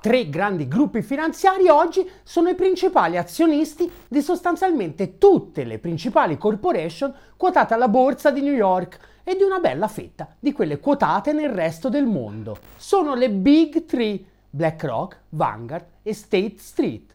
Tre grandi gruppi finanziari oggi sono i principali azionisti di sostanzialmente tutte le principali corporation quotate alla borsa di New York e di una bella fetta di quelle quotate nel resto del mondo. Sono le Big Three, BlackRock, Vanguard e State Street,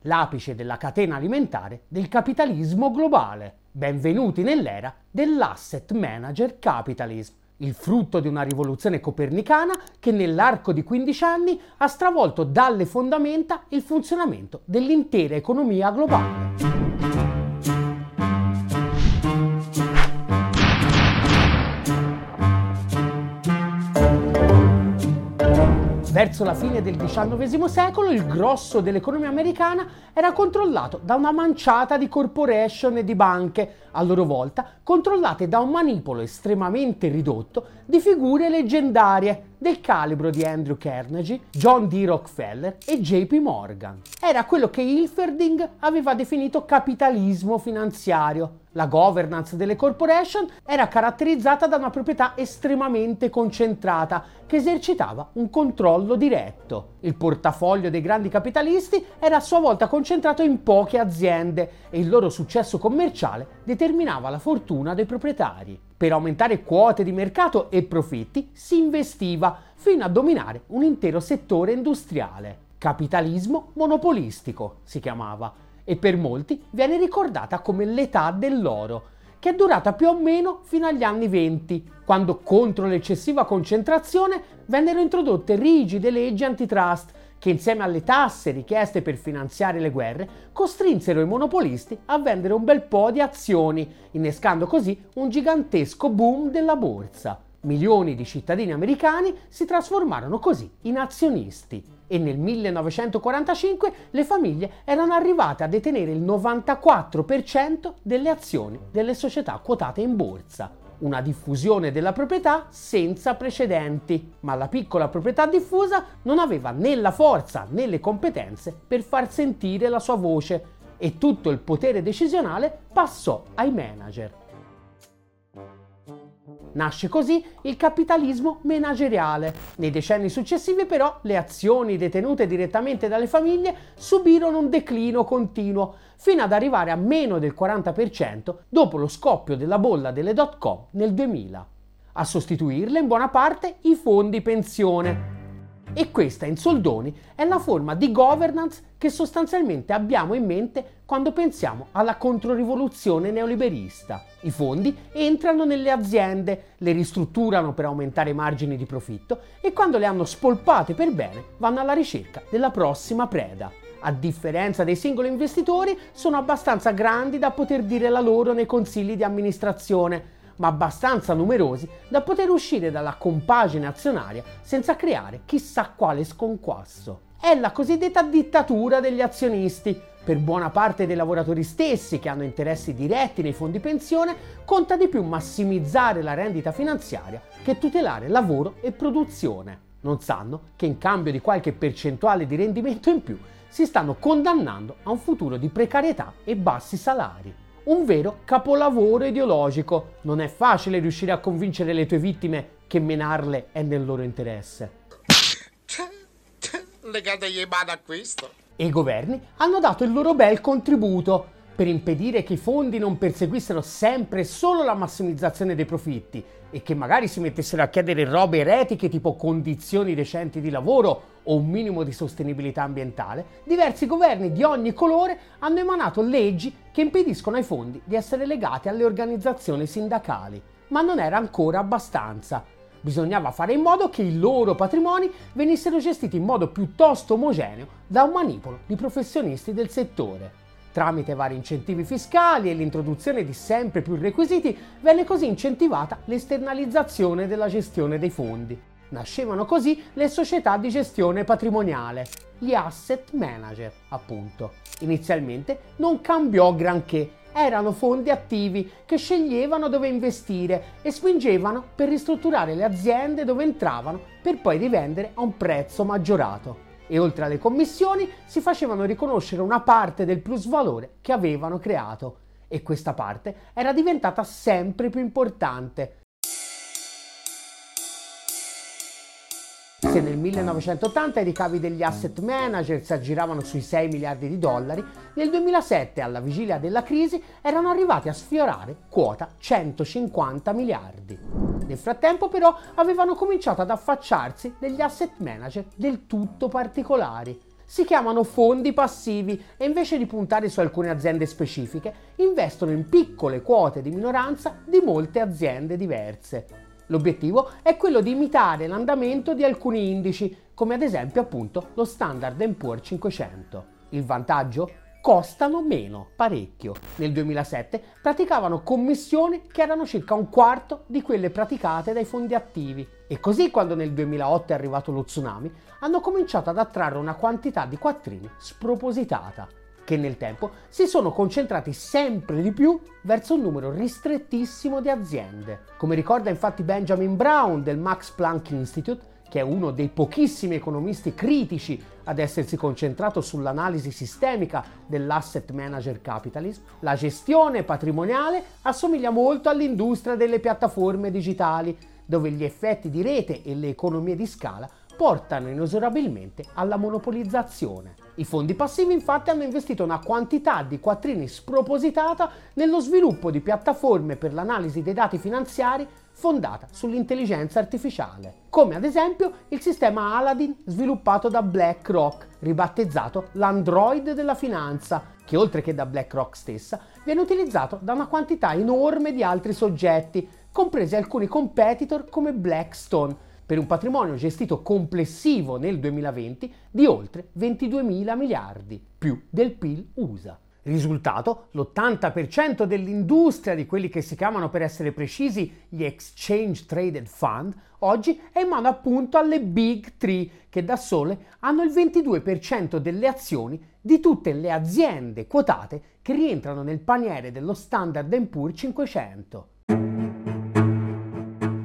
l'apice della catena alimentare del capitalismo globale. Benvenuti nell'era dell'asset manager capitalism il frutto di una rivoluzione copernicana che nell'arco di 15 anni ha stravolto dalle fondamenta il funzionamento dell'intera economia globale. Verso la fine del XIX secolo il grosso dell'economia americana era controllato da una manciata di corporation e di banche, a loro volta controllate da un manipolo estremamente ridotto di figure leggendarie del calibro di Andrew Carnegie, John D. Rockefeller e JP Morgan. Era quello che Hilferding aveva definito capitalismo finanziario. La governance delle corporation era caratterizzata da una proprietà estremamente concentrata che esercitava un controllo diretto. Il portafoglio dei grandi capitalisti era a sua volta concentrato in poche aziende e il loro successo commerciale determinava la fortuna dei proprietari. Per aumentare quote di mercato e profitti si investiva fino a dominare un intero settore industriale. Capitalismo monopolistico si chiamava e per molti viene ricordata come l'età dell'oro, che è durata più o meno fino agli anni 20, quando contro l'eccessiva concentrazione vennero introdotte rigide leggi antitrust che insieme alle tasse richieste per finanziare le guerre costrinsero i monopolisti a vendere un bel po' di azioni, innescando così un gigantesco boom della borsa. Milioni di cittadini americani si trasformarono così in azionisti e nel 1945 le famiglie erano arrivate a detenere il 94% delle azioni delle società quotate in borsa. Una diffusione della proprietà senza precedenti, ma la piccola proprietà diffusa non aveva né la forza né le competenze per far sentire la sua voce. E tutto il potere decisionale passò ai manager. Nasce così il capitalismo manageriale. Nei decenni successivi però le azioni detenute direttamente dalle famiglie subirono un declino continuo, fino ad arrivare a meno del 40% dopo lo scoppio della bolla delle dot com nel 2000. A sostituirle in buona parte i fondi pensione, e questa, in soldoni, è la forma di governance che sostanzialmente abbiamo in mente quando pensiamo alla controrivoluzione neoliberista. I fondi entrano nelle aziende, le ristrutturano per aumentare i margini di profitto e quando le hanno spolpate per bene vanno alla ricerca della prossima preda. A differenza dei singoli investitori, sono abbastanza grandi da poter dire la loro nei consigli di amministrazione ma abbastanza numerosi da poter uscire dalla compagine azionaria senza creare chissà quale sconquasso. È la cosiddetta dittatura degli azionisti. Per buona parte dei lavoratori stessi che hanno interessi diretti nei fondi pensione, conta di più massimizzare la rendita finanziaria che tutelare lavoro e produzione. Non sanno che in cambio di qualche percentuale di rendimento in più si stanno condannando a un futuro di precarietà e bassi salari un vero capolavoro ideologico. Non è facile riuscire a convincere le tue vittime che menarle è nel loro interesse. Legategli mano a questo. E i governi hanno dato il loro bel contributo per impedire che i fondi non perseguissero sempre solo la massimizzazione dei profitti e che magari si mettessero a chiedere robe eretiche tipo condizioni decenti di lavoro o un minimo di sostenibilità ambientale, diversi governi di ogni colore hanno emanato leggi che impediscono ai fondi di essere legati alle organizzazioni sindacali. Ma non era ancora abbastanza. Bisognava fare in modo che i loro patrimoni venissero gestiti in modo piuttosto omogeneo da un manipolo di professionisti del settore. Tramite vari incentivi fiscali e l'introduzione di sempre più requisiti venne così incentivata l'esternalizzazione della gestione dei fondi. Nascevano così le società di gestione patrimoniale, gli asset manager, appunto. Inizialmente non cambiò granché, erano fondi attivi che sceglievano dove investire e spingevano per ristrutturare le aziende dove entravano per poi rivendere a un prezzo maggiorato. E oltre alle commissioni si facevano riconoscere una parte del plusvalore che avevano creato. E questa parte era diventata sempre più importante Se nel 1980 i ricavi degli asset manager si aggiravano sui 6 miliardi di dollari, nel 2007, alla vigilia della crisi, erano arrivati a sfiorare quota 150 miliardi. Nel frattempo però avevano cominciato ad affacciarsi degli asset manager del tutto particolari. Si chiamano fondi passivi e invece di puntare su alcune aziende specifiche, investono in piccole quote di minoranza di molte aziende diverse. L'obiettivo è quello di imitare l'andamento di alcuni indici, come ad esempio appunto lo Standard Poor's 500. Il vantaggio? Costano meno, parecchio. Nel 2007 praticavano commissioni che erano circa un quarto di quelle praticate dai fondi attivi. E così quando nel 2008 è arrivato lo tsunami, hanno cominciato ad attrarre una quantità di quattrini spropositata che nel tempo si sono concentrati sempre di più verso un numero ristrettissimo di aziende. Come ricorda infatti Benjamin Brown del Max Planck Institute, che è uno dei pochissimi economisti critici ad essersi concentrato sull'analisi sistemica dell'asset manager capitalism, la gestione patrimoniale assomiglia molto all'industria delle piattaforme digitali, dove gli effetti di rete e le economie di scala portano inesorabilmente alla monopolizzazione. I fondi passivi infatti hanno investito una quantità di quattrini spropositata nello sviluppo di piattaforme per l'analisi dei dati finanziari fondata sull'intelligenza artificiale, come ad esempio il sistema Aladdin sviluppato da BlackRock, ribattezzato l'Android della finanza, che oltre che da BlackRock stessa viene utilizzato da una quantità enorme di altri soggetti, compresi alcuni competitor come Blackstone, per un patrimonio gestito complessivo nel 2020 di oltre 22 mila miliardi, più del PIL USA. Risultato, l'80% dell'industria di quelli che si chiamano per essere precisi gli Exchange Traded Fund oggi è in mano appunto alle Big Three che da sole hanno il 22% delle azioni di tutte le aziende quotate che rientrano nel paniere dello Standard Poor's 500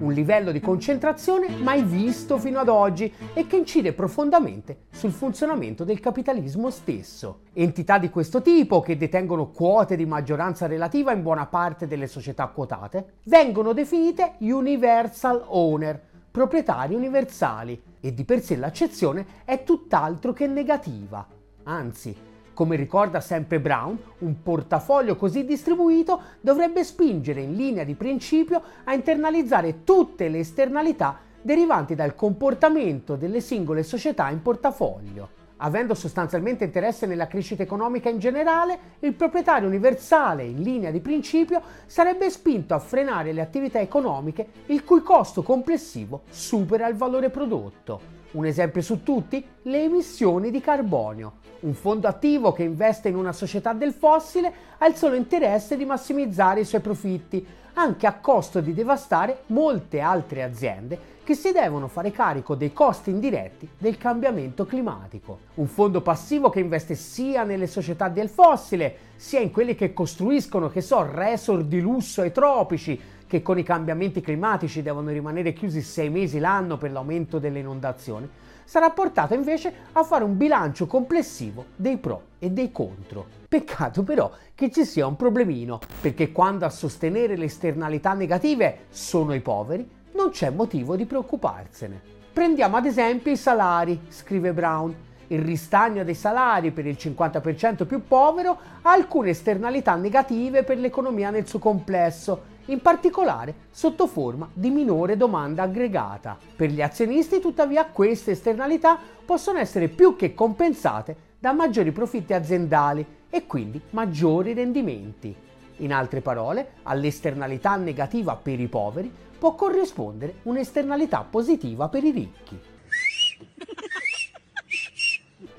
un livello di concentrazione mai visto fino ad oggi e che incide profondamente sul funzionamento del capitalismo stesso. Entità di questo tipo, che detengono quote di maggioranza relativa in buona parte delle società quotate, vengono definite universal owner, proprietari universali, e di per sé l'accezione è tutt'altro che negativa. Anzi, come ricorda sempre Brown, un portafoglio così distribuito dovrebbe spingere in linea di principio a internalizzare tutte le esternalità derivanti dal comportamento delle singole società in portafoglio. Avendo sostanzialmente interesse nella crescita economica in generale, il proprietario universale, in linea di principio, sarebbe spinto a frenare le attività economiche il cui costo complessivo supera il valore prodotto. Un esempio su tutti? Le emissioni di carbonio. Un fondo attivo che investe in una società del fossile ha il solo interesse di massimizzare i suoi profitti, anche a costo di devastare molte altre aziende che si devono fare carico dei costi indiretti del cambiamento climatico. Un fondo passivo che investe sia nelle società del fossile, sia in quelli che costruiscono, che so, resort di lusso ai tropici, che con i cambiamenti climatici devono rimanere chiusi sei mesi l'anno per l'aumento delle inondazioni, sarà portato invece a fare un bilancio complessivo dei pro e dei contro. Peccato però che ci sia un problemino, perché quando a sostenere le esternalità negative sono i poveri, non c'è motivo di preoccuparsene. Prendiamo ad esempio i salari, scrive Brown. Il ristagno dei salari per il 50% più povero ha alcune esternalità negative per l'economia nel suo complesso in particolare sotto forma di minore domanda aggregata. Per gli azionisti tuttavia queste esternalità possono essere più che compensate da maggiori profitti aziendali e quindi maggiori rendimenti. In altre parole, all'esternalità negativa per i poveri può corrispondere un'esternalità positiva per i ricchi.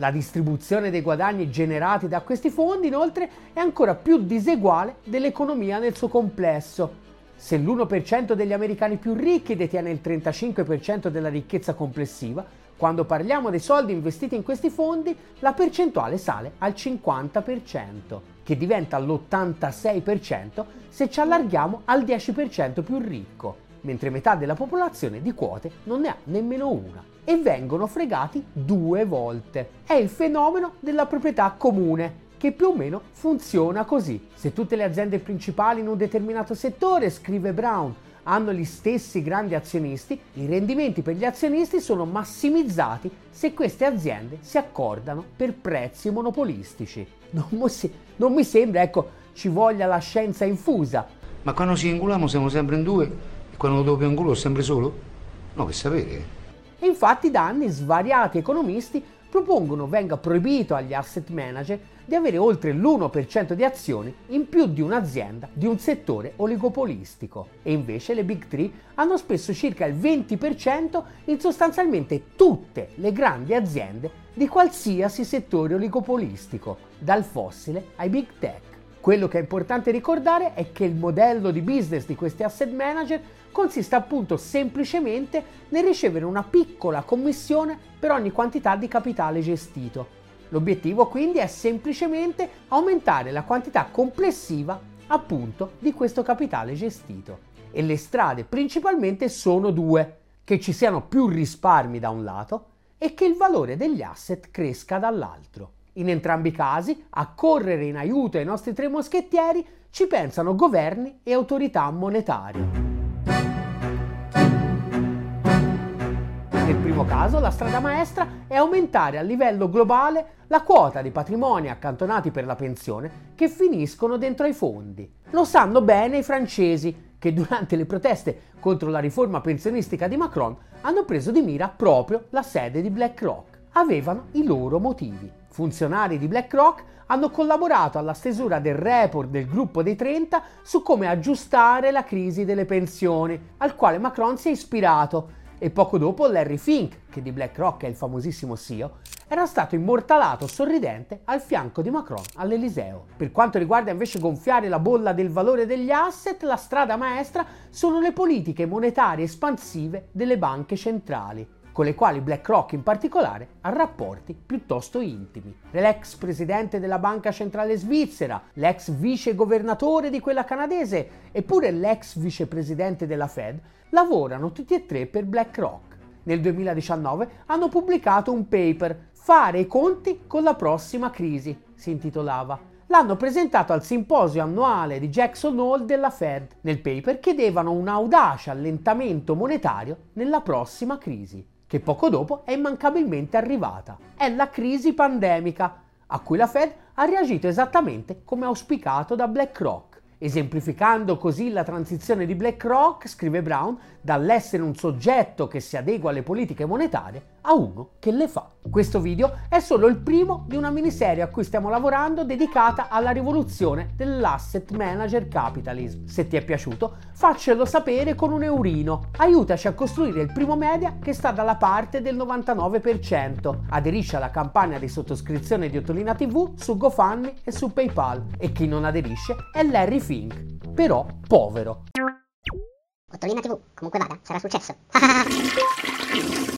La distribuzione dei guadagni generati da questi fondi inoltre è ancora più diseguale dell'economia nel suo complesso. Se l'1% degli americani più ricchi detiene il 35% della ricchezza complessiva, quando parliamo dei soldi investiti in questi fondi, la percentuale sale al 50%, che diventa l'86% se ci allarghiamo al 10% più ricco, mentre metà della popolazione di quote non ne ha nemmeno una e vengono fregati due volte. È il fenomeno della proprietà comune, che più o meno funziona così. Se tutte le aziende principali in un determinato settore, scrive Brown, hanno gli stessi grandi azionisti, i rendimenti per gli azionisti sono massimizzati se queste aziende si accordano per prezzi monopolistici. Non, non mi sembra, ecco, ci voglia la scienza infusa. Ma quando ci inguliamo siamo sempre in due e quando dopo ingulo sempre solo? No, che sapere. E infatti da anni svariati economisti propongono venga proibito agli asset manager di avere oltre l'1% di azioni in più di un'azienda di un settore oligopolistico e invece le Big Three hanno spesso circa il 20% in sostanzialmente tutte le grandi aziende di qualsiasi settore oligopolistico, dal fossile ai big tech. Quello che è importante ricordare è che il modello di business di questi asset manager consiste appunto semplicemente nel ricevere una piccola commissione per ogni quantità di capitale gestito. L'obiettivo quindi è semplicemente aumentare la quantità complessiva appunto di questo capitale gestito. E le strade principalmente sono due, che ci siano più risparmi da un lato e che il valore degli asset cresca dall'altro. In entrambi i casi, a correre in aiuto ai nostri tre moschettieri ci pensano governi e autorità monetarie. Primo caso, la strada maestra è aumentare a livello globale la quota di patrimoni accantonati per la pensione che finiscono dentro ai fondi. Lo sanno bene i francesi, che durante le proteste contro la riforma pensionistica di Macron hanno preso di mira proprio la sede di BlackRock. Avevano i loro motivi funzionari di BlackRock hanno collaborato alla stesura del report del gruppo dei 30 su come aggiustare la crisi delle pensioni, al quale Macron si è ispirato e poco dopo Larry Fink, che di BlackRock è il famosissimo CEO, era stato immortalato sorridente al fianco di Macron all'Eliseo. Per quanto riguarda invece gonfiare la bolla del valore degli asset, la strada maestra sono le politiche monetarie espansive delle banche centrali con le quali BlackRock in particolare ha rapporti piuttosto intimi. L'ex presidente della Banca Centrale Svizzera, l'ex vice governatore di quella canadese eppure l'ex vicepresidente della Fed lavorano tutti e tre per BlackRock. Nel 2019 hanno pubblicato un paper Fare i conti con la prossima crisi, si intitolava l'hanno presentato al simposio annuale di Jackson Hole della Fed. Nel paper chiedevano un audace allentamento monetario nella prossima crisi che poco dopo è immancabilmente arrivata. È la crisi pandemica, a cui la Fed ha reagito esattamente come auspicato da BlackRock esemplificando così la transizione di BlackRock, scrive Brown, dall'essere un soggetto che si adegua alle politiche monetarie a uno che le fa. Questo video è solo il primo di una miniserie a cui stiamo lavorando dedicata alla rivoluzione dell'asset manager capitalism. Se ti è piaciuto, faccelo sapere con un eurino. Aiutaci a costruire il primo media che sta dalla parte del 99%. Aderisci alla campagna di sottoscrizione di Ottolina TV su GoFundMe e su PayPal. E chi non aderisce è Larry Fink, però povero. Ottolina TV, comunque vada, sarà successo.